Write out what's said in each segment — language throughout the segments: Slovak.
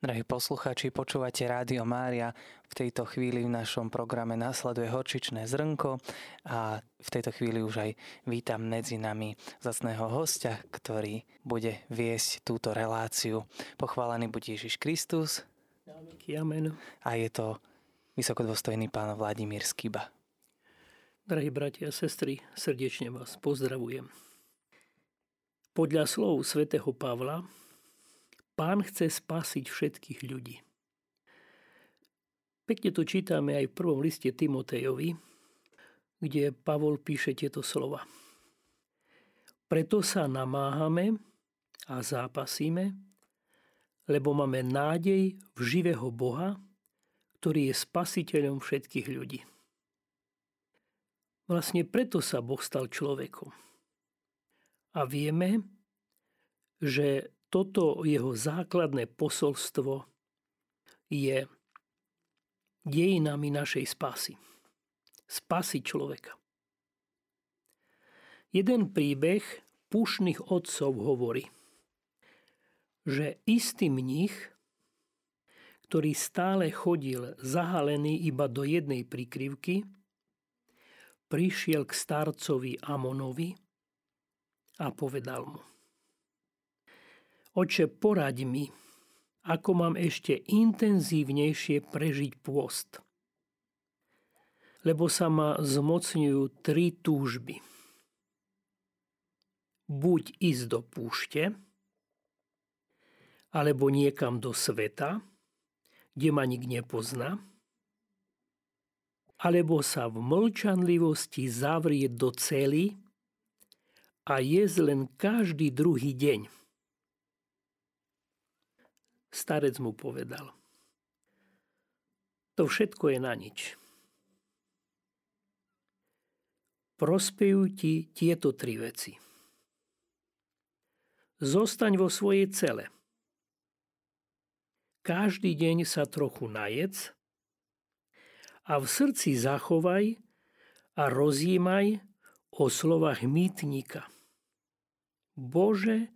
Drahí poslucháči, počúvate Rádio Mária. V tejto chvíli v našom programe následuje horčičné zrnko a v tejto chvíli už aj vítam medzi nami zacného hostia, ktorý bude viesť túto reláciu. Pochválený buď Ježiš Kristus. Amen. A je to vysokodôstojný pán Vladimír Skiba. Drahí bratia a sestry, srdečne vás pozdravujem. Podľa slov svätého Pavla Pán chce spasiť všetkých ľudí. Pekne to čítame aj v prvom liste Timotejovi, kde Pavol píše tieto slova. Preto sa namáhame a zápasíme, lebo máme nádej v živého Boha, ktorý je spasiteľom všetkých ľudí. Vlastne preto sa Boh stal človekom. A vieme, že toto jeho základné posolstvo je dejinami našej spásy. Spasy človeka. Jeden príbeh púšnych otcov hovorí, že istý mních, ktorý stále chodil zahalený iba do jednej prikryvky, prišiel k starcovi Amonovi a povedal mu – Oče, poraď mi, ako mám ešte intenzívnejšie prežiť pôst. Lebo sa ma zmocňujú tri túžby. Buď ísť do púšte, alebo niekam do sveta, kde ma nik nepozná, alebo sa v mlčanlivosti zavrieť do cely a jesť len každý druhý deň Starec mu povedal. To všetko je na nič. Prospejú ti tieto tri veci. Zostaň vo svojej cele. Každý deň sa trochu najec a v srdci zachovaj a rozjímaj o slovách mýtnika. Bože,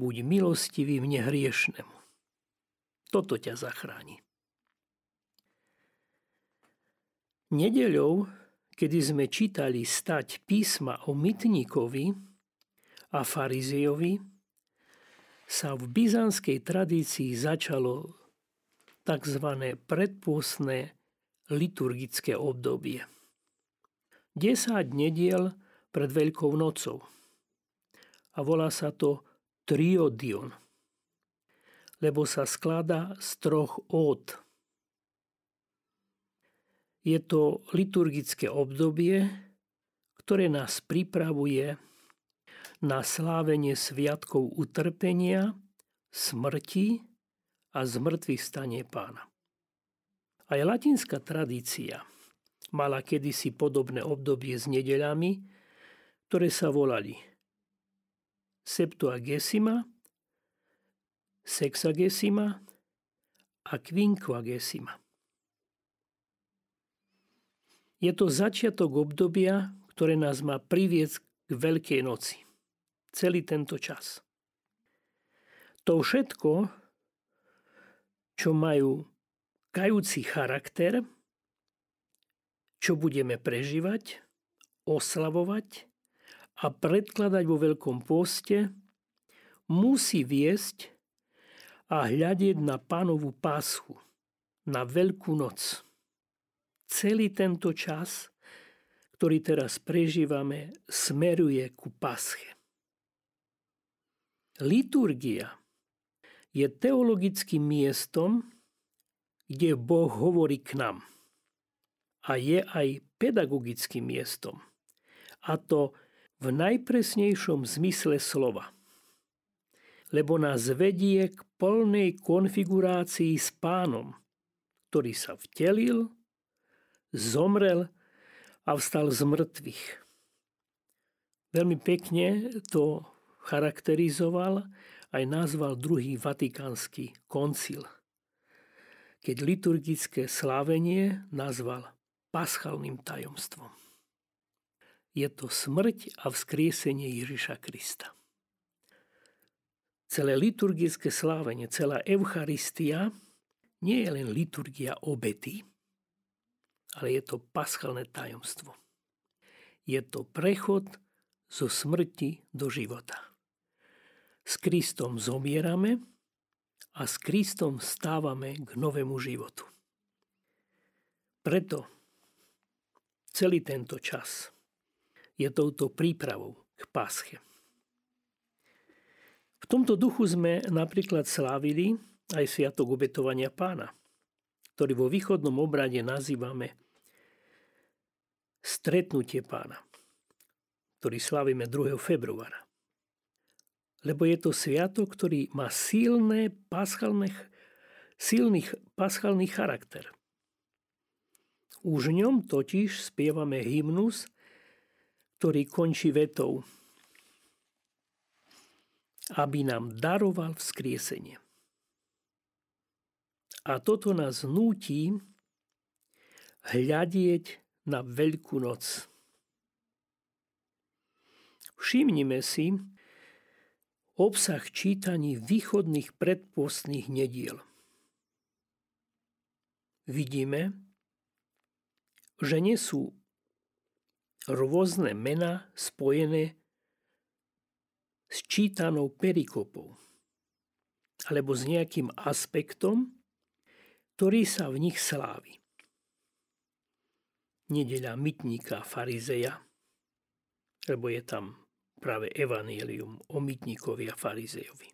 buď milostivý mne hriešnemu. Toto ťa zachráni. Nedeľou, kedy sme čítali stať písma o mytníkovi a farizejovi, sa v byzantskej tradícii začalo tzv. predpôsne liturgické obdobie. 10 nediel pred Veľkou nocou. A volá sa to Triodion – lebo sa skladá z troch ód. Je to liturgické obdobie, ktoré nás pripravuje na slávenie sviatkov utrpenia, smrti a zmrtvých stanie pána. Aj latinská tradícia mala kedysi podobné obdobie s nedeľami, ktoré sa volali Septuagesima sexagesima a quinquagesima. Je to začiatok obdobia, ktoré nás má priviec k Veľkej noci. Celý tento čas. To všetko, čo majú kajúci charakter, čo budeme prežívať, oslavovať a predkladať vo Veľkom pôste, musí viesť a hľadieť na pánovú páschu, na veľkú noc. Celý tento čas, ktorý teraz prežívame, smeruje ku pasche. Liturgia je teologickým miestom, kde Boh hovorí k nám. A je aj pedagogickým miestom. A to v najpresnejšom zmysle slova – lebo nás vedie k plnej konfigurácii s pánom, ktorý sa vtelil, zomrel a vstal z mŕtvych. Veľmi pekne to charakterizoval aj nazval druhý vatikánsky koncil, keď liturgické slávenie nazval paschalným tajomstvom. Je to smrť a vzkriesenie Ježiša Krista. Celé liturgické slávenie, celá Eucharistia nie je len liturgia obety, ale je to paschalné tajomstvo. Je to prechod zo smrti do života. S Kristom zomierame a s Kristom stávame k novému životu. Preto celý tento čas je touto prípravou k pásche. Tomto duchu sme napríklad slávili aj Sviatok obetovania pána, ktorý vo východnom obrade nazývame Stretnutie pána, ktorý slávime 2. februára lebo je to sviatok, ktorý má silné paschalné, silný paschalný charakter. Už v ňom totiž spievame hymnus, ktorý končí vetou aby nám daroval vzkriesenie. A toto nás núti hľadieť na Veľkú noc. Všimnime si, obsah čítaní východných predpostných nediel. Vidíme, že nie sú rôzne mena spojené s čítanou perikopou alebo s nejakým aspektom, ktorý sa v nich slávi. Nedeľa mytníka farizeja, lebo je tam práve evanielium o mytníkovi a farizejovi.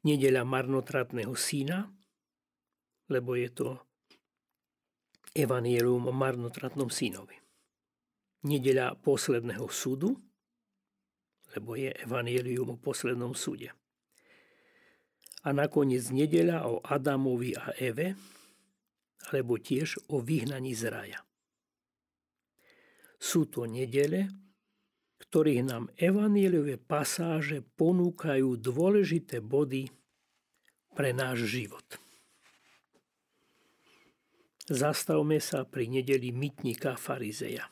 Nedeľa marnotratného syna, lebo je to evanielium o marnotratnom synovi. Nedeľa posledného súdu, lebo je evanielium o poslednom súde. A nakoniec nedeľa o Adamovi a Eve, alebo tiež o vyhnaní z raja. Sú to nedele, ktorých nám evaníliové pasáže ponúkajú dôležité body pre náš život. Zastavme sa pri nedeli mytnika farizeja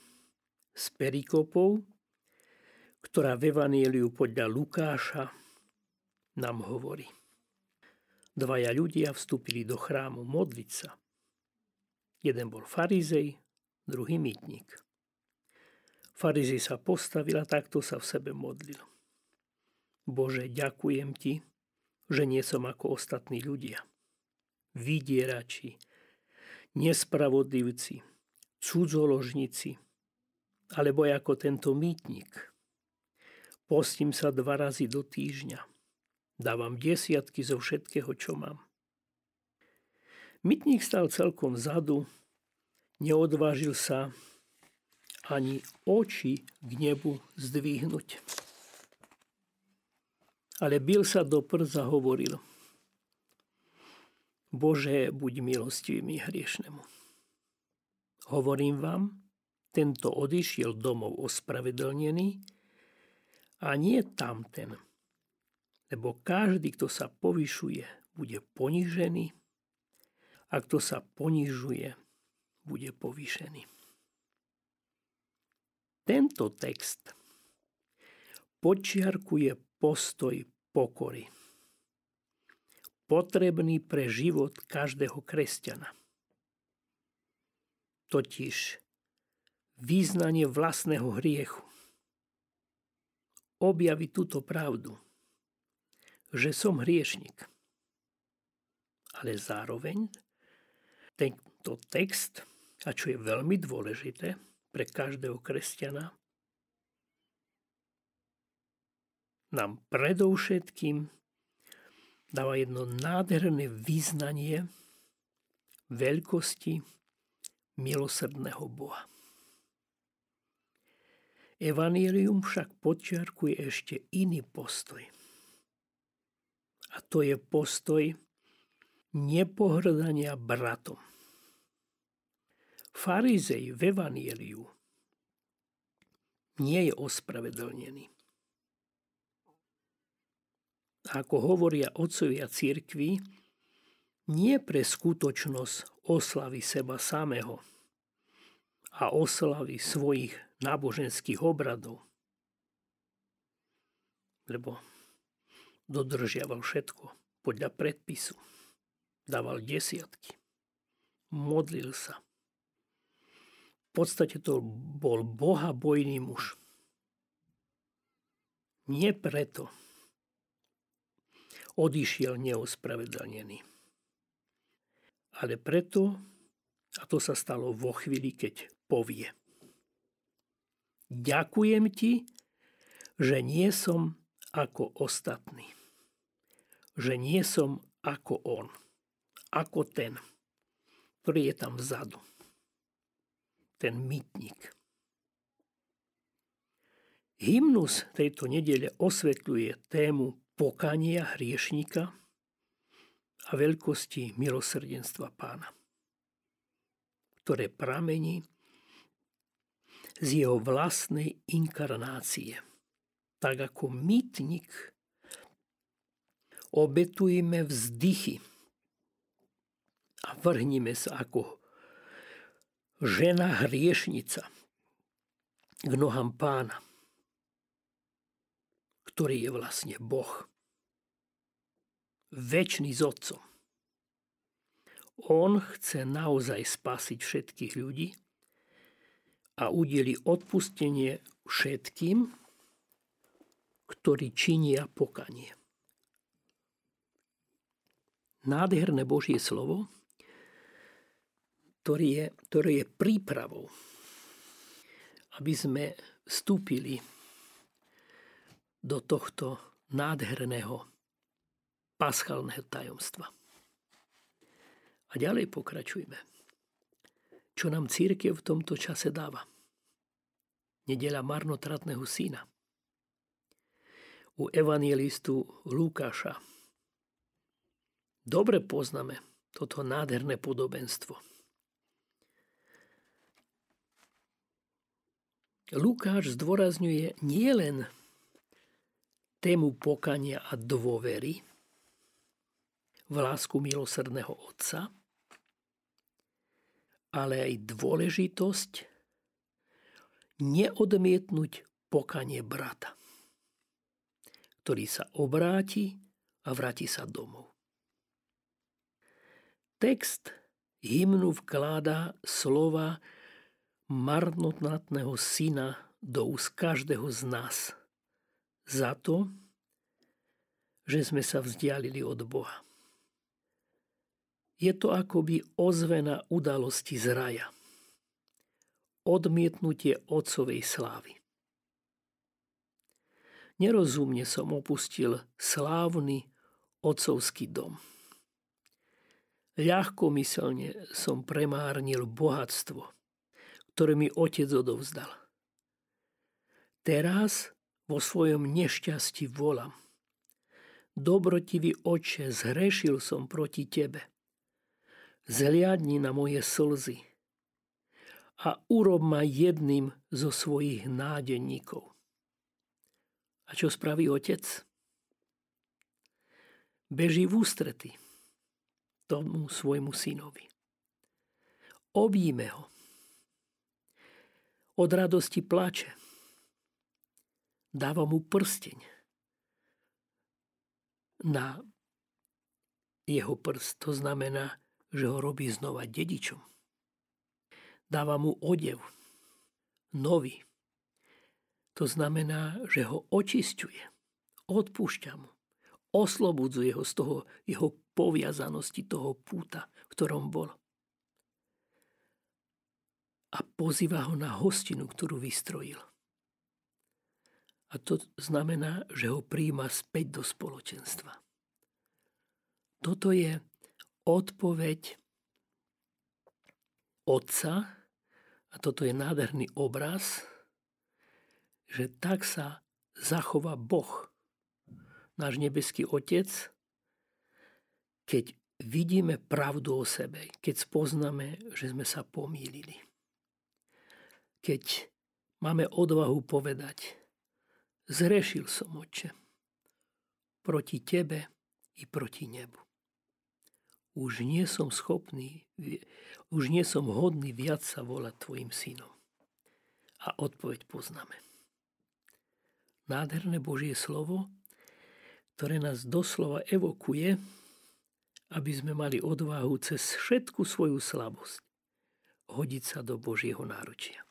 s perikopou, ktorá v Evaníliu podľa Lukáša nám hovorí. Dvaja ľudia vstúpili do chrámu modliť sa. Jeden bol farizej, druhý mytník. Farizi sa postavil a takto sa v sebe modlil. Bože, ďakujem Ti, že nie som ako ostatní ľudia. Vydierači, nespravodlivci, cudzoložníci, alebo ako tento mýtnik. Postím sa dva razy do týždňa. Dávam desiatky zo všetkého, čo mám. Mytník stal celkom vzadu, neodvážil sa ani oči k nebu zdvihnúť. Ale bil sa do prza hovoril, Bože, buď milostivý mi hriešnemu. Hovorím vám, tento odišiel domov ospravedlnený a nie tamten. Lebo každý, kto sa povyšuje, bude ponižený a kto sa ponižuje, bude povýšený. Tento text počiarkuje postoj pokory. Potrebný pre život každého kresťana. Totiž význanie vlastného hriechu. Objaví túto pravdu, že som hriešnik. Ale zároveň tento text, a čo je veľmi dôležité, pre každého kresťana, nám predovšetkým dáva jedno nádherné význanie veľkosti milosrdného Boha. Evangelium však podčiarkuje ešte iný postoj. A to je postoj nepohrdania bratom. Farizej v Evanieliu nie je ospravedlnený. Ako hovoria otcovia církvy, nie pre skutočnosť oslavy seba samého a oslavy svojich náboženských obradov. Lebo dodržiaval všetko podľa predpisu. Dával desiatky. Modlil sa. V podstate to bol Boha bojný muž. Nie preto odišiel neospravedlnený. Ale preto, a to sa stalo vo chvíli, keď povie. Ďakujem ti, že nie som ako ostatní. Že nie som ako on. Ako ten, ktorý je tam vzadu. Ten mytník. Hymnus tejto nedele osvetľuje tému pokania hriešnika a veľkosti milosrdenstva pána, ktoré pramení z jeho vlastnej inkarnácie. Tak ako mytnik obetujeme vzdychy a vrhnime sa ako žena hriešnica k nohám pána ktorý je vlastne Boh. Večný s Otcom. On chce naozaj spasiť všetkých ľudí a udeli odpustenie všetkým, ktorí činia pokanie. Nádherné Božie slovo, ktoré je, ktoré je prípravou, aby sme vstúpili do tohto nádherného paschálneho tajomstva. A ďalej pokračujme. Čo nám církev v tomto čase dáva? Nedela marnotratného syna. U evangelistu Lukáša dobre poznáme toto nádherné podobenstvo. Lukáš zdôrazňuje nielen tému pokania a dôvery v lásku milosrdného Otca, ale aj dôležitosť neodmietnúť pokanie brata, ktorý sa obráti a vráti sa domov. Text hymnu vkladá slova marnotnatného syna do úst každého z nás – za to, že sme sa vzdialili od Boha. Je to akoby ozvena udalosti z raja. Odmietnutie otcovej slávy. Nerozumne som opustil slávny otcovský dom. Ľahkomyselne som premárnil bohatstvo, ktoré mi otec odovzdal. Teraz vo svojom nešťastí volám. Dobrotivý oče, zhrešil som proti tebe. Zliadni na moje slzy a urob ma jedným zo svojich nádenníkov. A čo spraví otec? Beží v ústrety tomu svojmu synovi. Objíme ho. Od radosti plače dáva mu prsteň na jeho prst. To znamená, že ho robí znova dedičom. Dáva mu odev, nový. To znamená, že ho očisťuje, odpúšťa mu, oslobudzuje ho z toho jeho poviazanosti, toho púta, v ktorom bol. A pozýva ho na hostinu, ktorú vystrojil. A to znamená, že ho príjma späť do spoločenstva. Toto je odpoveď Otca, a toto je nádherný obraz, že tak sa zachová Boh, náš nebeský Otec, keď vidíme pravdu o sebe, keď spoznáme, že sme sa pomýlili. Keď máme odvahu povedať, Zrešil som, oče, proti tebe i proti nebu. Už nie som schopný, už nie som hodný viac sa volať tvojim synom. A odpoveď poznáme. Nádherné Božie slovo, ktoré nás doslova evokuje, aby sme mali odvahu cez všetku svoju slabosť hodiť sa do Božieho náručia.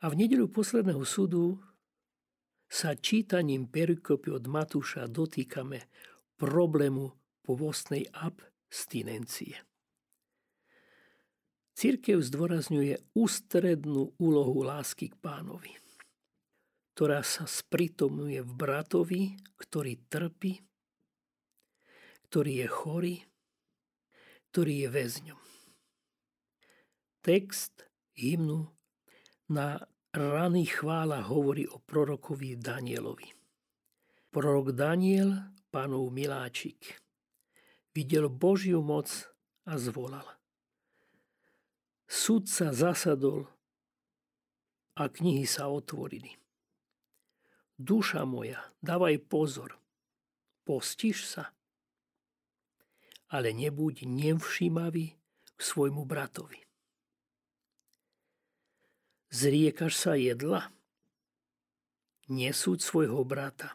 A v nedeľu posledného súdu sa čítaním perikopy od Matúša dotýkame problému povostnej abstinencie. Církev zdôrazňuje ústrednú úlohu lásky k pánovi, ktorá sa spritomuje v bratovi, ktorý trpí, ktorý je chorý, ktorý je väzňom. Text hymnu na Raný chvála hovorí o prorokovi Danielovi. Prorok Daniel, pánov miláčik, videl Božiu moc a zvolal. Súd sa zasadol a knihy sa otvorili. Duša moja, dávaj pozor, postiš sa, ale nebuď nevšímavý k svojmu bratovi. Zriekaš sa jedla? Nesúď svojho brata,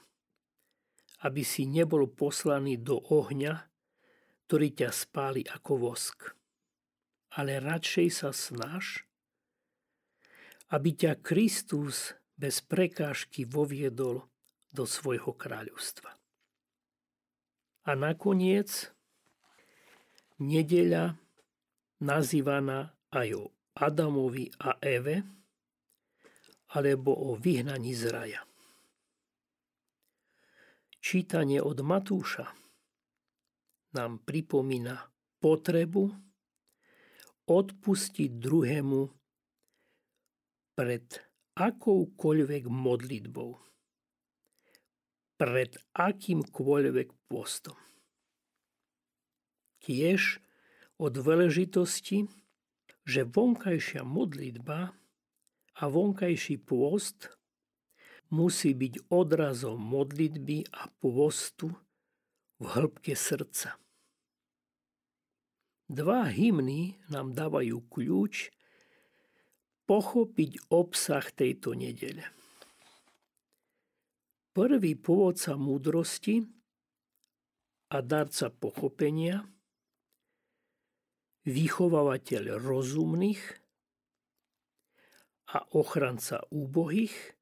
aby si nebol poslaný do ohňa, ktorý ťa spáli ako vosk. Ale radšej sa snaž, aby ťa Kristus bez prekážky voviedol do svojho kráľovstva. A nakoniec nedeľa nazývaná aj o Adamovi a Eve, alebo o vyhnaní z raja. Čítanie od Matúša nám pripomína potrebu odpustiť druhému pred akoukoľvek modlitbou, pred akýmkoľvek postom. Tiež od dôležitosti, že vonkajšia modlitba a vonkajší pôst musí byť odrazom modlitby a pôstu v hĺbke srdca. Dva hymny nám dávajú kľúč pochopiť obsah tejto nedele. Prvý pôvodca múdrosti a darca pochopenia, vychovávateľ rozumných a ochranca úbohých,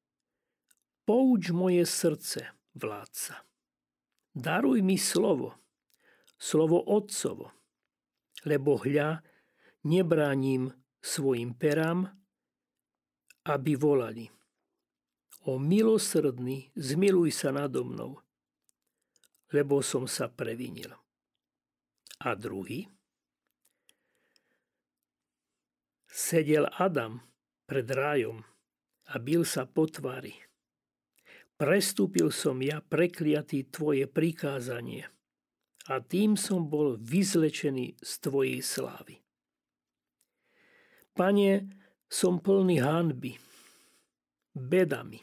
pouč moje srdce, vládca. Daruj mi slovo, slovo Otcovo, lebo hľa nebránim svojim perám, aby volali. O milosrdný, zmiluj sa nado mnou, lebo som sa previnil. A druhý? Sedel Adam pred rájom a bil sa po tvári. Prestúpil som ja prekliatý tvoje prikázanie a tým som bol vyzlečený z tvojej slávy. Pane, som plný hanby, bedami.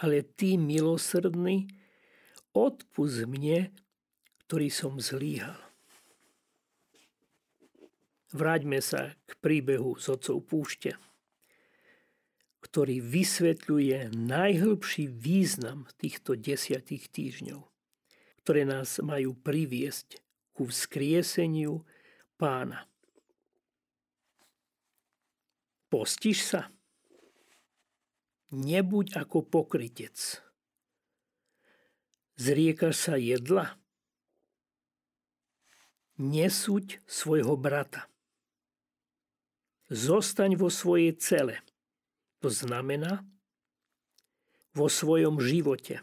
Ale ty, milosrdný, odpust mne, ktorý som zlíhal. Vráťme sa k príbehu s otcov púšte, ktorý vysvetľuje najhlbší význam týchto desiatých týždňov, ktoré nás majú priviesť ku vzkrieseniu pána. Postiš sa? Nebuď ako pokrytec. Zriekaš sa jedla? Nesúď svojho brata zostaň vo svojej cele. To znamená vo svojom živote.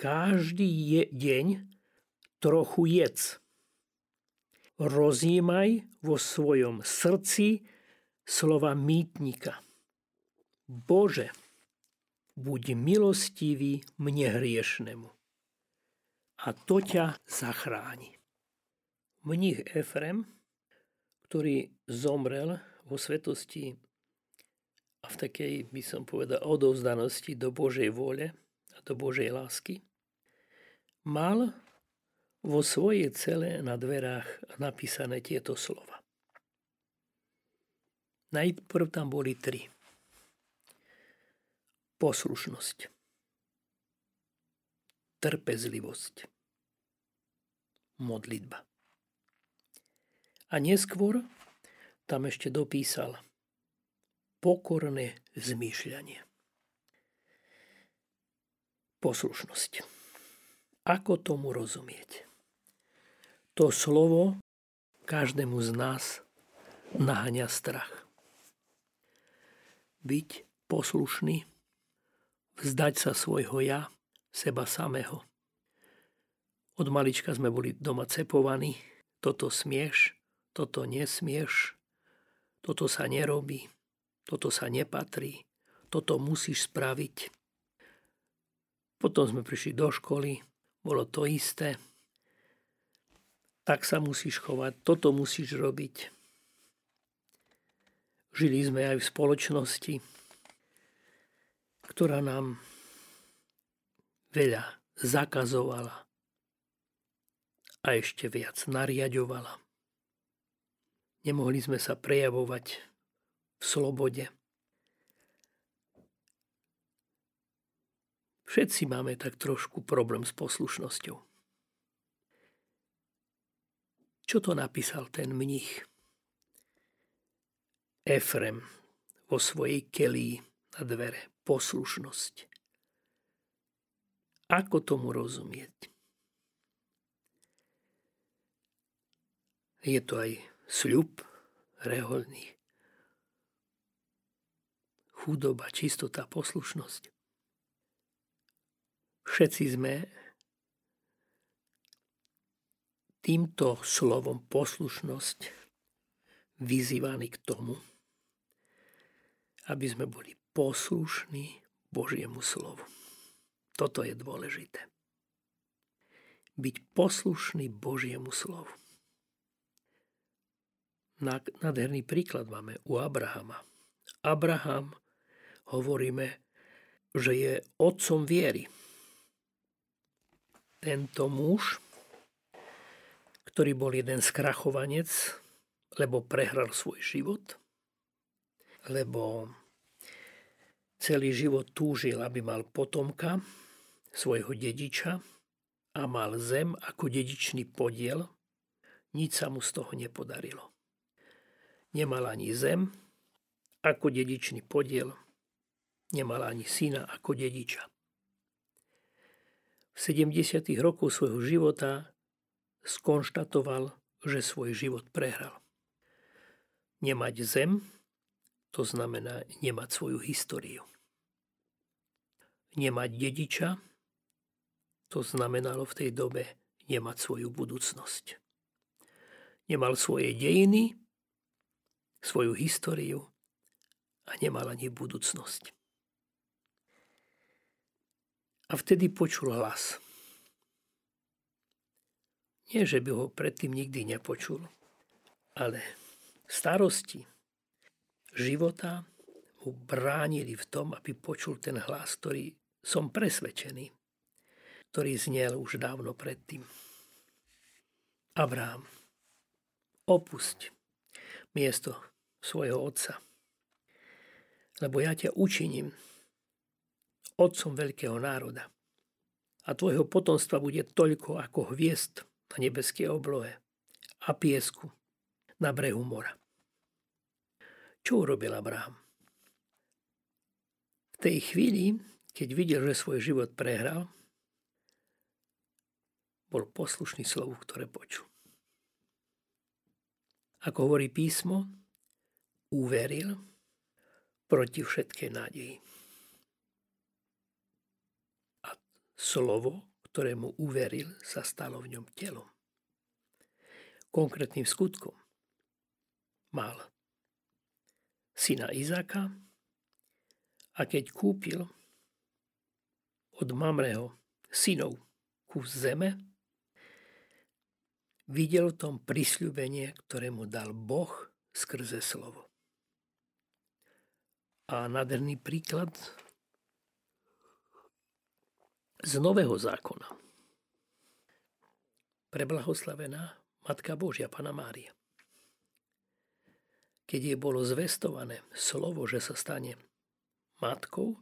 Každý je deň trochu jedz. Rozjímaj vo svojom srdci slova mýtnika. Bože, buď milostivý mne hriešnemu. A to ťa zachráni. Mních Efrem, ktorý zomrel vo svetosti a v takej, by som povedal, odovzdanosti do Božej vôle a do Božej lásky, mal vo svojej cele na dverách napísané tieto slova. Najprv tam boli tri. Poslušnosť. trpezlivosť. Modlitba. A neskôr tam ešte dopísal pokorné zmýšľanie. Poslušnosť. Ako tomu rozumieť? To slovo každému z nás naháňa strach. Byť poslušný, vzdať sa svojho ja, seba samého. Od malička sme boli doma cepovaní, toto smieš, toto nesmieš, toto sa nerobí, toto sa nepatrí, toto musíš spraviť. Potom sme prišli do školy, bolo to isté. Tak sa musíš chovať, toto musíš robiť. Žili sme aj v spoločnosti, ktorá nám veľa zakazovala a ešte viac nariadovala. Nemohli sme sa prejavovať slobode. Všetci máme tak trošku problém s poslušnosťou. Čo to napísal ten mních? Efrem vo svojej kelii na dvere. Poslušnosť. Ako tomu rozumieť? Je to aj sľub reholný. Chudoba, čistota, poslušnosť. Všetci sme týmto slovom poslušnosť vyzývaní k tomu, aby sme boli poslušní Božiemu slovu. Toto je dôležité. Byť poslušný Božiemu slovu. Nádherný príklad máme u Abrahama. Abraham, hovoríme, že je otcom viery. Tento muž, ktorý bol jeden skrachovanec, lebo prehral svoj život, lebo celý život túžil, aby mal potomka, svojho dediča a mal zem ako dedičný podiel, nič sa mu z toho nepodarilo nemal ani zem ako dedičný podiel, nemal ani syna ako dediča. V 70. rokoch svojho života skonštatoval, že svoj život prehral. Nemať zem, to znamená nemať svoju históriu. Nemať dediča, to znamenalo v tej dobe nemať svoju budúcnosť. Nemal svoje dejiny, svoju históriu a nemal ani budúcnosť. A vtedy počul hlas. Nie, že by ho predtým nikdy nepočul, ale starosti života mu bránili v tom, aby počul ten hlas, ktorý som presvedčený, ktorý znel už dávno predtým. Abraham, opusť miesto svojho otca. Lebo ja ťa učiním otcom veľkého národa. A tvojho potomstva bude toľko ako hviezd na nebeskej oblohe a piesku na brehu mora. Čo urobil Abraham? V tej chvíli, keď videl, že svoj život prehral, bol poslušný slovu, ktoré počul. Ako hovorí písmo, uveril proti všetkej nádeji. A slovo, ktorému uveril, sa stalo v ňom telom. Konkrétnym skutkom mal syna Izaka a keď kúpil od Mamreho synov kus zeme, videl v tom prisľubenie, ktoré mu dal Boh skrze slovo. A nádherný príklad z Nového zákona. Preblahoslavená Matka Božia, Pana Mária. Keď jej bolo zvestované slovo, že sa stane matkou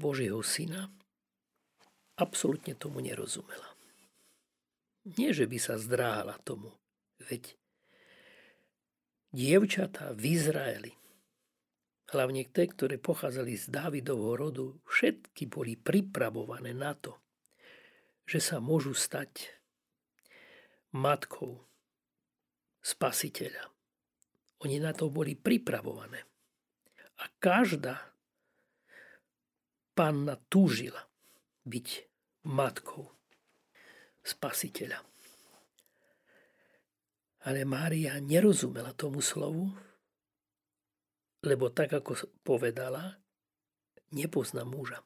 Božieho syna, absolútne tomu nerozumela. Nie, že by sa zdráhala tomu, veď dievčatá v Izraeli, hlavne tie, ktoré pochádzali z Dávidovho rodu, všetky boli pripravované na to, že sa môžu stať matkou spasiteľa. Oni na to boli pripravované. A každá panna túžila byť matkou spasiteľa. Ale Mária nerozumela tomu slovu, lebo tak, ako povedala, nepozná muža.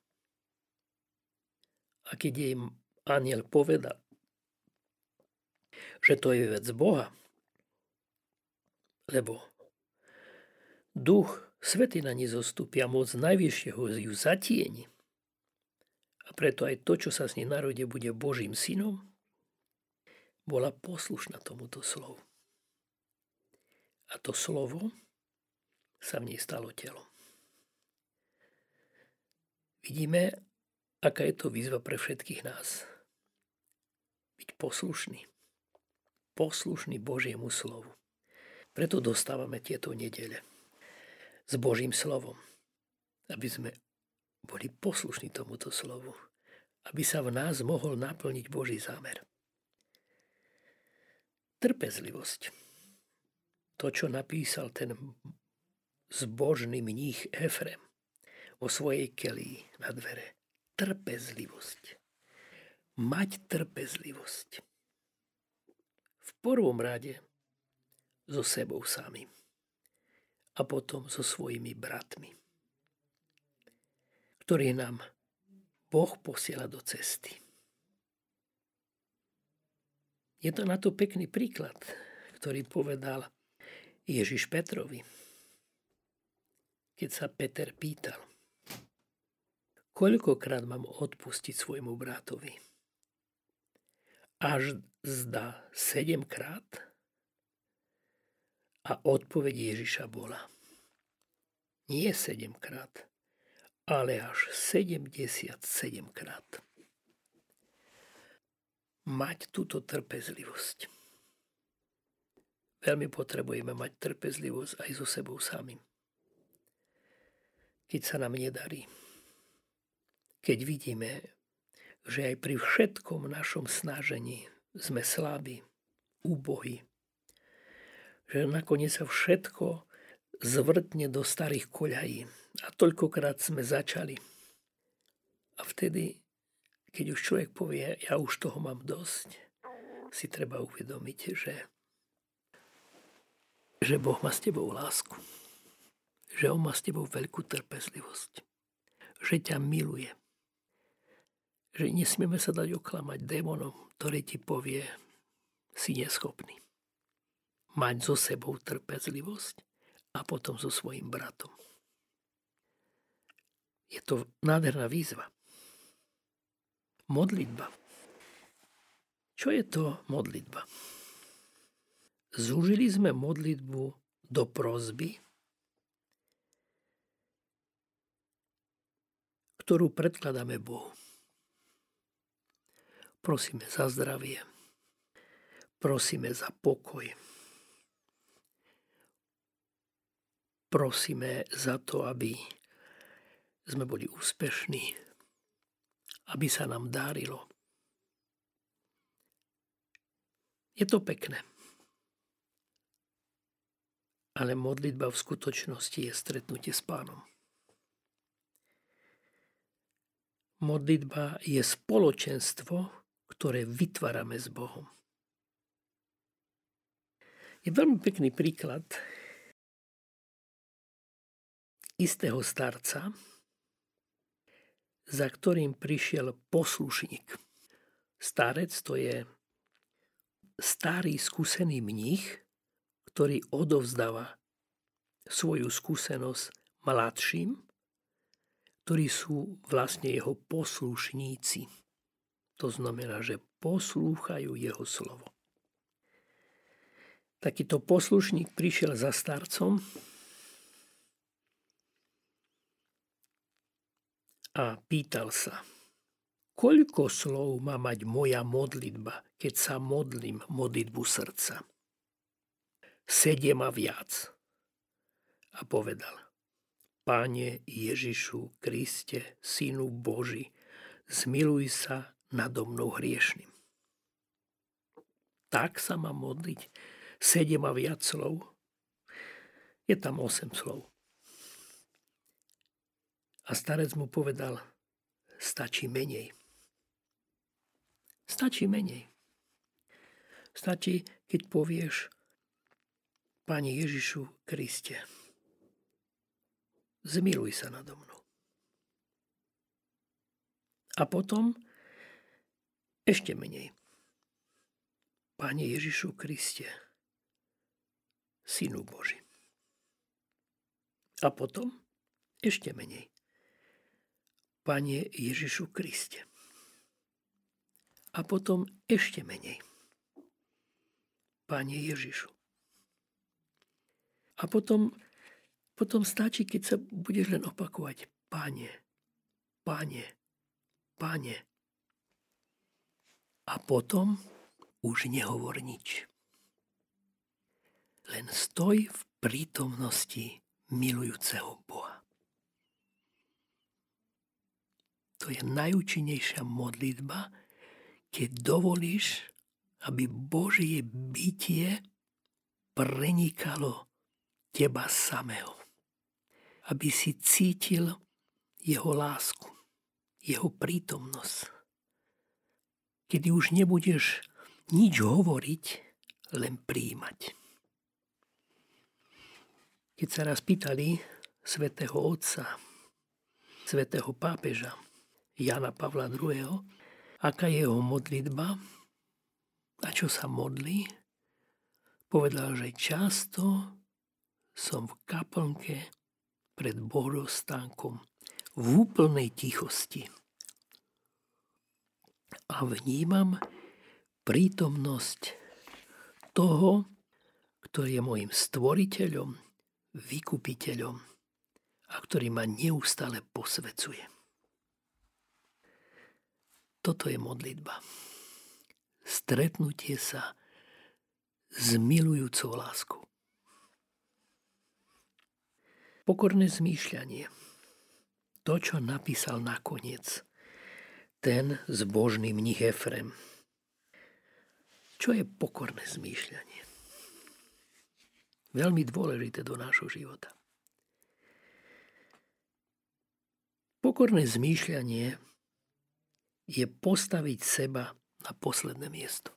A keď jej aniel povedal, že to je vec Boha, lebo duch svety na ní zostupí a moc najvyššieho ju zatieni. A preto aj to, čo sa s nej narode, bude Božím synom, bola poslušná tomuto slovu. A to slovo sa v nej stalo telom. Vidíme, aká je to výzva pre všetkých nás. Byť poslušný. Poslušný Božiemu slovu. Preto dostávame tieto nedele s Božím slovom. Aby sme boli poslušní tomuto slovu. Aby sa v nás mohol naplniť Boží zámer. Trpezlivosť. To, čo napísal ten zbožný mních Efrem o svojej kelii na dvere. Trpezlivosť. Mať trpezlivosť. V prvom rade so sebou samým a potom so svojimi bratmi, ktorý nám Boh posiela do cesty. Je to na to pekný príklad, ktorý povedal Ježiš Petrovi keď sa Peter pýtal, koľkokrát mám odpustiť svojmu bratovi? Až zda sedemkrát? A odpoveď Ježiša bola, nie sedemkrát, ale až 77 krát. Mať túto trpezlivosť. Veľmi potrebujeme mať trpezlivosť aj so sebou samým keď sa nám nedarí. Keď vidíme, že aj pri všetkom našom snažení sme slabí, úbohí, že nakoniec sa všetko zvrtne do starých koľají. A toľkokrát sme začali. A vtedy, keď už človek povie, ja už toho mám dosť, si treba uvedomiť, že, že Boh má s tebou lásku že on má s tebou veľkú trpezlivosť. Že ťa miluje. Že nesmieme sa dať oklamať démonom, ktorý ti povie, si neschopný. Mať so sebou trpezlivosť a potom so svojim bratom. Je to nádherná výzva. Modlitba. Čo je to modlitba? Zúžili sme modlitbu do prozby, ktorú predkladáme Bohu. Prosíme za zdravie, prosíme za pokoj, prosíme za to, aby sme boli úspešní, aby sa nám dárilo. Je to pekné. Ale modlitba v skutočnosti je stretnutie s pánom. Modlitba je spoločenstvo, ktoré vytvárame s Bohom. Je veľmi pekný príklad istého starca, za ktorým prišiel poslušník. Starec to je starý skúsený mních, ktorý odovzdáva svoju skúsenosť mladším ktorí sú vlastne jeho poslušníci. To znamená, že poslúchajú jeho slovo. Takýto poslušník prišiel za starcom a pýtal sa, koľko slov má mať moja modlitba, keď sa modlím modlitbu srdca? Sedem a viac. A povedal, Pane Ježišu Kriste, Synu Boží, zmiluj sa nado mnou hriešným. Tak sa má modliť. Sedem a viac slov. Je tam osem slov. A starec mu povedal, stačí menej. Stačí menej. Stačí, keď povieš, Pane Ježišu Kriste, zmiluj sa nado mnou. A potom ešte menej. Pane Ježišu Kriste, Synu Boží. A potom ešte menej. Pane Ježišu Kriste. A potom ešte menej. Pane Ježišu. A potom, potom stačí, keď sa budeš len opakovať. Pane, Pane, Pane. A potom už nehovor nič. Len stoj v prítomnosti milujúceho Boha. To je najúčinnejšia modlitba, keď dovolíš, aby Božie bytie prenikalo teba samého. Aby si cítil jeho lásku, jeho prítomnosť. Kedy už nebudeš nič hovoriť, len príjmať. Keď sa raz pýtali svätého Otca, svätého pápeža, Jana Pavla II., aká je jeho modlitba a čo sa modlí, povedal, že často som v kaplnke pred bohostánkom v úplnej tichosti a vnímam prítomnosť toho, ktorý je môjim stvoriteľom, vykupiteľom a ktorý ma neustále posvecuje. Toto je modlitba. Stretnutie sa s milujúcou láskou. Pokorné zmýšľanie. To, čo napísal nakoniec ten zbožný mních Efrem. Čo je pokorné zmýšľanie? Veľmi dôležité do nášho života. Pokorné zmýšľanie je postaviť seba na posledné miesto.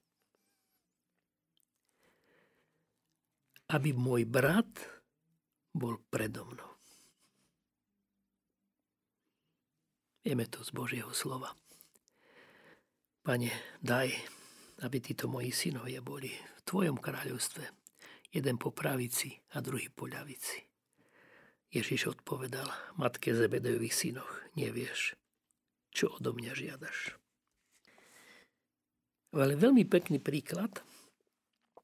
Aby môj brat bol predo mnou. Vieme to z Božieho slova. Pane, daj, aby títo moji synovia boli v Tvojom kráľovstve, jeden po pravici a druhý po ľavici. Ježiš odpovedal matke Zebedejových synoch, nevieš, čo odo mňa žiadaš. Ale veľmi pekný príklad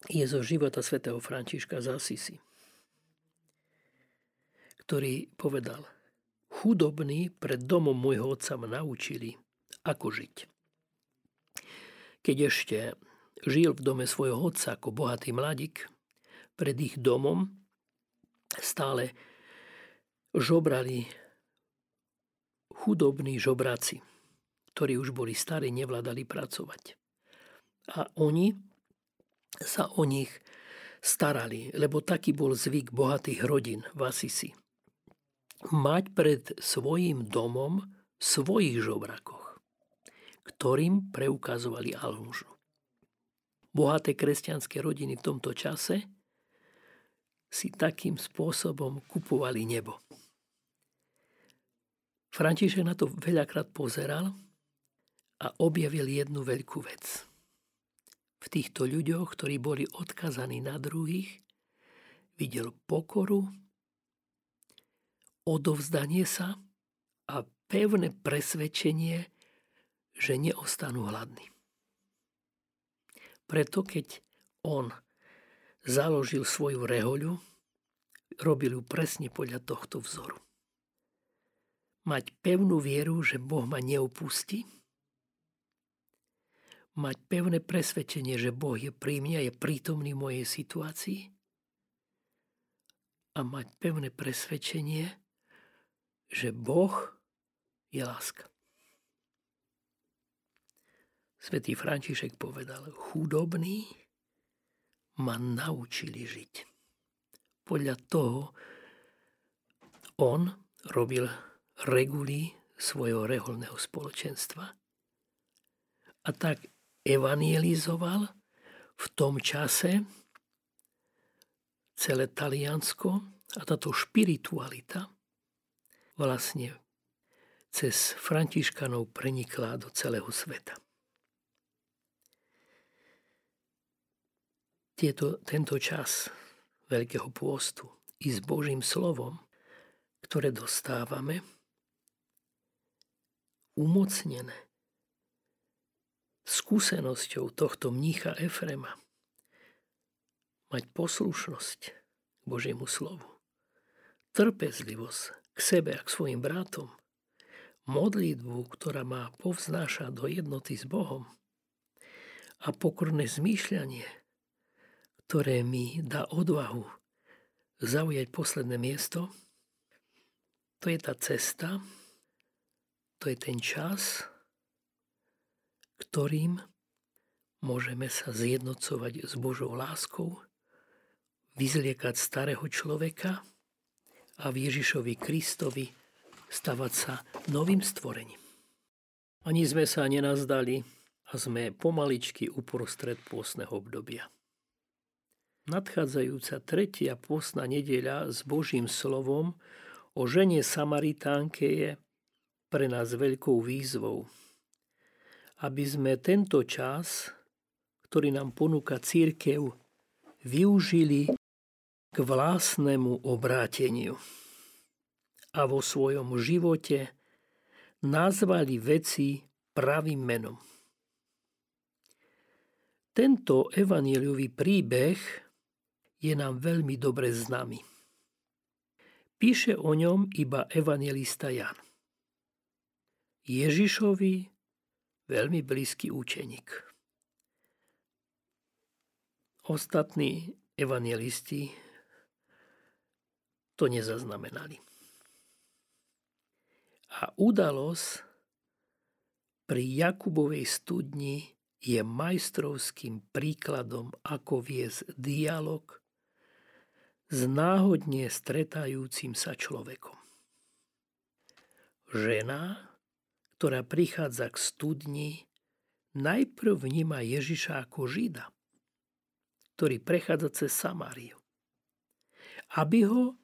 je zo života svätého Františka z Asisi, ktorý povedal, chudobní pred domom môjho otca ma naučili, ako žiť. Keď ešte žil v dome svojho otca ako bohatý mladík, pred ich domom stále žobrali chudobní žobráci, ktorí už boli starí, nevládali pracovať. A oni sa o nich starali, lebo taký bol zvyk bohatých rodín v Asisi. Mať pred svojim domom svojich žobrakoch, ktorým preukazovali almužnu. Bohaté kresťanské rodiny v tomto čase si takým spôsobom kupovali nebo. František na to veľakrát pozeral a objavil jednu veľkú vec. V týchto ľuďoch, ktorí boli odkazaní na druhých, videl pokoru, odovzdanie sa a pevné presvedčenie, že neostanú hladní. Preto keď on založil svoju rehoľu, robil ju presne podľa tohto vzoru mať pevnú vieru, že Boh ma neopustí mať pevné presvedčenie, že Boh je pri mne, je prítomný v mojej situácii a mať pevné presvedčenie, že Boh je láska. Svetý František povedal, chudobní ma naučili žiť. Podľa toho on robil reguly svojho reholného spoločenstva a tak evangelizoval v tom čase celé Taliansko a táto špiritualita vlastne cez Františkanov prenikla do celého sveta. Tieto, tento čas Veľkého pôstu i s Božím slovom, ktoré dostávame, umocnené skúsenosťou tohto mnícha Efrema, mať poslušnosť k Božiemu slovu, trpezlivosť k sebe a k svojim bratom, modlitbu, ktorá má povznášať do jednoty s Bohom. A pokorné zmýšľanie, ktoré mi dá odvahu zaujať posledné miesto, to je tá cesta, to je ten čas, ktorým môžeme sa zjednocovať s Božou láskou, vyzliekať starého človeka a v Ježišovi Kristovi stavať sa novým stvorením. Ani sme sa nenazdali a sme pomaličky uprostred pôstneho obdobia. Nadchádzajúca tretia pôstna nedeľa s Božím slovom o žene Samaritánke je pre nás veľkou výzvou. Aby sme tento čas, ktorý nám ponúka církev, využili k vlastnému obráteniu a vo svojom živote nazvali veci pravým menom. Tento evaníliový príbeh je nám veľmi dobre známy. Píše o ňom iba evangelista Jan. Ježišovi veľmi blízky účeník. Ostatní evangelisti to nezaznamenali. A udalosť pri Jakubovej studni je majstrovským príkladom, ako viesť dialog s náhodne stretajúcim sa človekom. Žena, ktorá prichádza k studni, najprv vníma Ježiša ako Žida, ktorý prechádza cez Samáriu. Aby ho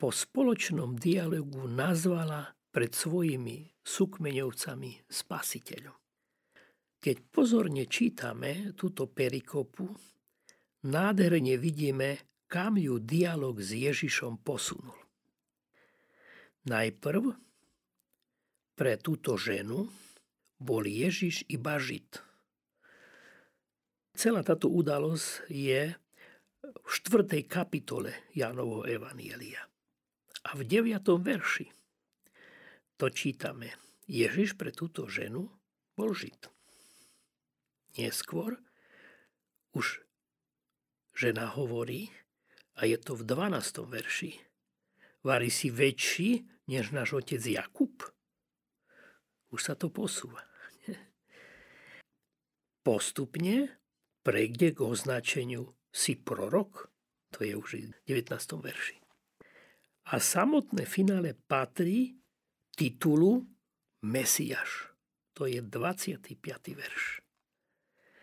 po spoločnom dialogu nazvala pred svojimi sukmeňovcami spasiteľom. Keď pozorne čítame túto perikopu, nádherne vidíme kam ju dialog s Ježišom posunul. Najprv pre túto ženu bol Ježiš iba Žid. Celá táto udalosť je v 4. kapitole Jánovho Evanielia. A v 9. verši to čítame. Ježiš pre túto ženu bol Žid. Neskôr už žena hovorí, a je to v 12. verši. Vary si väčší, než náš otec Jakub? Už sa to posúva. Postupne prejde k označeniu si prorok, to je už v 19. verši. A samotné finále patrí titulu Mesiaš. To je 25. verš.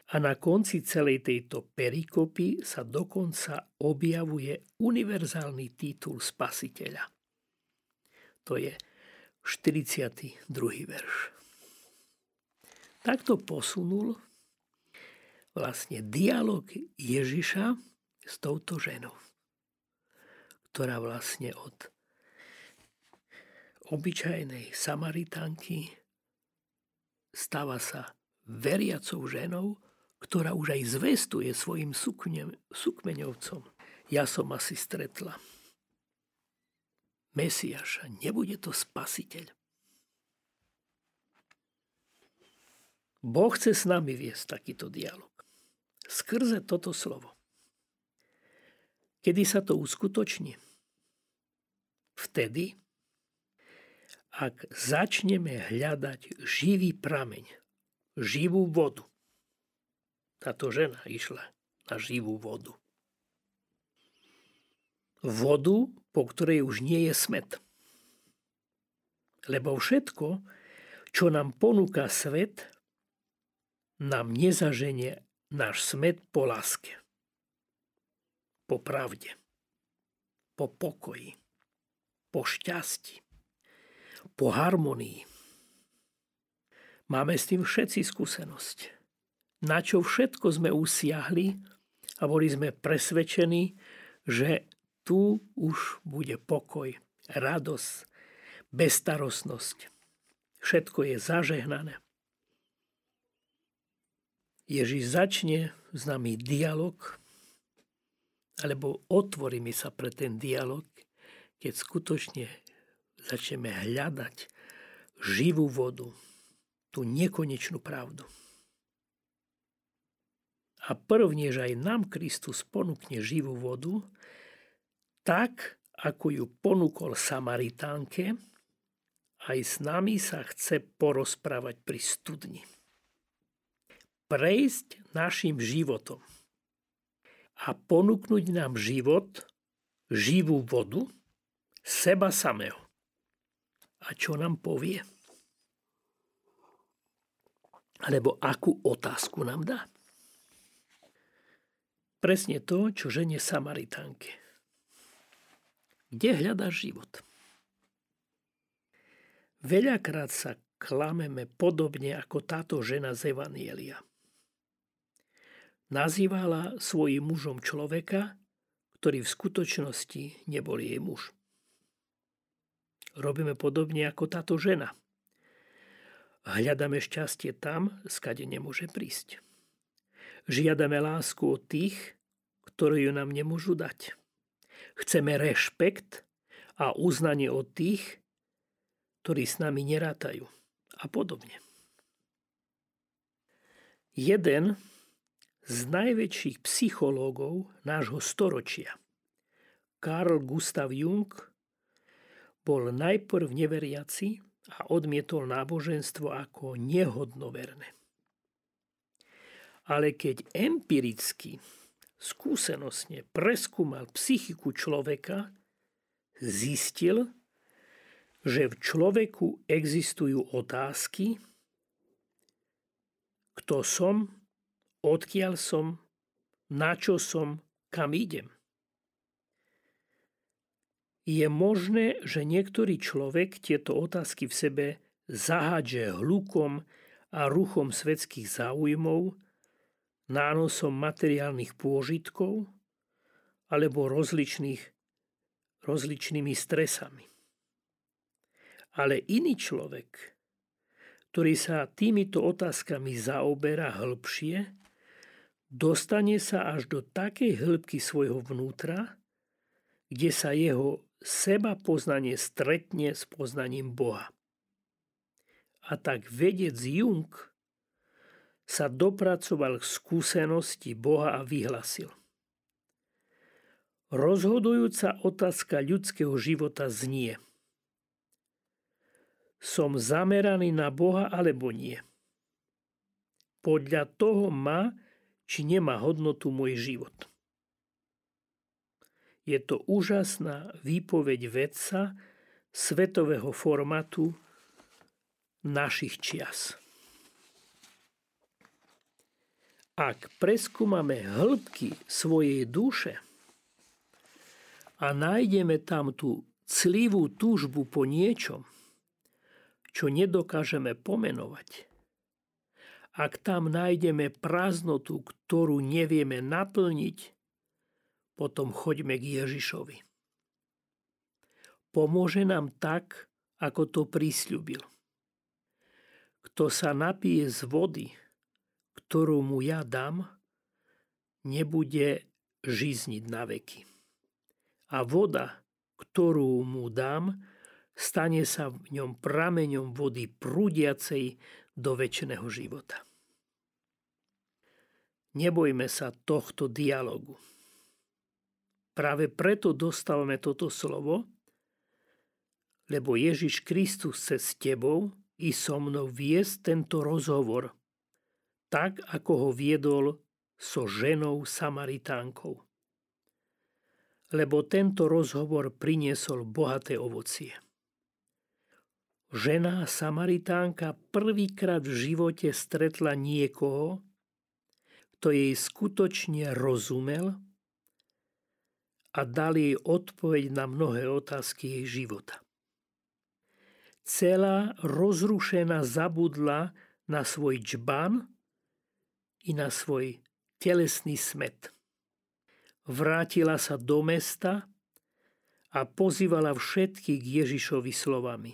A na konci celej tejto perikopy sa dokonca objavuje univerzálny titul spasiteľa. To je 42. verš. Takto posunul vlastne dialog Ježiša s touto ženou, ktorá vlastne od obyčajnej Samaritánky stáva sa veriacou ženou, ktorá už aj zvestuje svojim sukmeňovcom. Ja som asi stretla Mesiaša, nebude to spasiteľ. Boh chce s nami viesť takýto dialog. Skrze toto slovo. Kedy sa to uskutoční? Vtedy, ak začneme hľadať živý prameň, živú vodu. Táto žena išla na živú vodu. Vodu, po ktorej už nie je smet. Lebo všetko, čo nám ponúka svet, nám nezaženie náš smet po láske, po pravde, po pokoji, po šťastí, po harmonii. Máme s tým všetci skúsenosť. Na čo všetko sme usiahli a boli sme presvedčení, že tu už bude pokoj, radosť, bezstarostnosť. Všetko je zažehnané. Ježiš začne s nami dialog, alebo otvorí mi sa pre ten dialog, keď skutočne začneme hľadať živú vodu, tú nekonečnú pravdu. A prvne, že aj nám Kristus ponúkne živú vodu, tak, ako ju ponúkol Samaritánke, aj s nami sa chce porozprávať pri studni prejsť našim životom a ponúknuť nám život, živú vodu, seba samého. A čo nám povie? Alebo akú otázku nám dá? Presne to, čo ženie Samaritánke. Kde hľadáš život? Veľakrát sa klameme podobne ako táto žena z Evanielia nazývala svojim mužom človeka, ktorý v skutočnosti nebol jej muž. Robíme podobne ako táto žena. Hľadáme šťastie tam, skade nemôže prísť. Žiadame lásku od tých, ktorí ju nám nemôžu dať. Chceme rešpekt a uznanie od tých, ktorí s nami nerátajú a podobne. Jeden z najväčších psychológov nášho storočia. Karl Gustav Jung bol najprv neveriaci a odmietol náboženstvo ako nehodnoverné. Ale keď empiricky, skúsenostne preskúmal psychiku človeka, zistil, že v človeku existujú otázky, kto som, odkiaľ som, na čo som, kam idem. Je možné, že niektorý človek tieto otázky v sebe zahádže hlukom a ruchom svetských záujmov, nánosom materiálnych pôžitkov alebo rozličných, rozličnými stresami. Ale iný človek, ktorý sa týmito otázkami zaoberá hĺbšie, dostane sa až do takej hĺbky svojho vnútra, kde sa jeho seba poznanie stretne s poznaním Boha. A tak vedec Jung sa dopracoval k skúsenosti Boha a vyhlasil. Rozhodujúca otázka ľudského života znie – som zameraný na Boha alebo nie. Podľa toho má, či nemá hodnotu môj život. Je to úžasná výpoveď vedca svetového formátu našich čias. Ak preskúmame hĺbky svojej duše a nájdeme tam tú clivú túžbu po niečom, čo nedokážeme pomenovať, ak tam nájdeme prázdnotu, ktorú nevieme naplniť, potom choďme k Ježišovi. Pomôže nám tak, ako to prísľubil. Kto sa napije z vody, ktorú mu ja dám, nebude žizniť na veky. A voda, ktorú mu dám, stane sa v ňom prameňom vody prúdiacej do väčšného života. Nebojme sa tohto dialogu. Práve preto dostávame toto slovo, lebo Ježiš Kristus cez tebou i so mnou viesť tento rozhovor, tak ako ho viedol so ženou Samaritánkou. Lebo tento rozhovor priniesol bohaté ovocie. Žena Samaritánka prvýkrát v živote stretla niekoho, kto jej skutočne rozumel a dal jej odpoveď na mnohé otázky jej života. Celá rozrušená zabudla na svoj čban i na svoj telesný smet. Vrátila sa do mesta a pozývala všetkých k Ježišovi slovami.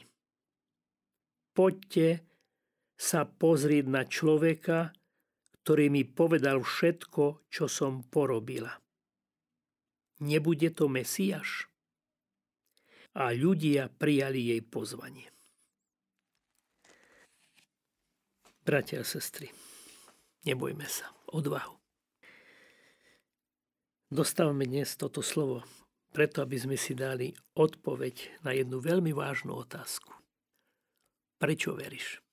Poďte sa pozrieť na človeka, ktorý mi povedal všetko, čo som porobila. Nebude to Mesiaš? A ľudia prijali jej pozvanie. Bratia a sestry, nebojme sa, odvahu. Dostávame dnes toto slovo preto, aby sme si dali odpoveď na jednu veľmi vážnu otázku. Prečo veríš?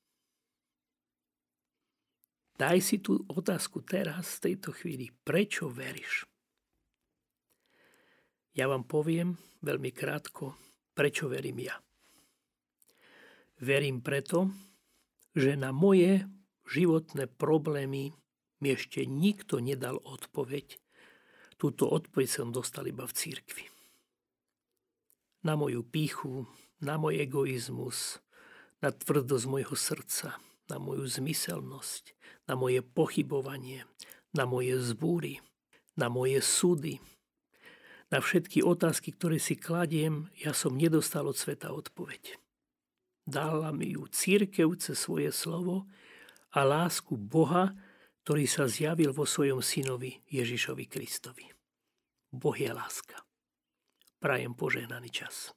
Daj si tú otázku teraz, v tejto chvíli. Prečo veríš? Ja vám poviem veľmi krátko, prečo verím ja. Verím preto, že na moje životné problémy mi ešte nikto nedal odpoveď. Túto odpoveď som dostal iba v církvi. Na moju píchu, na môj egoizmus, na tvrdosť mojho srdca, na moju zmyselnosť, na moje pochybovanie, na moje zbúry, na moje súdy, na všetky otázky, ktoré si kladiem, ja som nedostal od sveta odpoveď. Dala mi ju církev cez svoje slovo a lásku Boha, ktorý sa zjavil vo svojom synovi Ježišovi Kristovi. Boh je láska. Prajem požehnaný čas.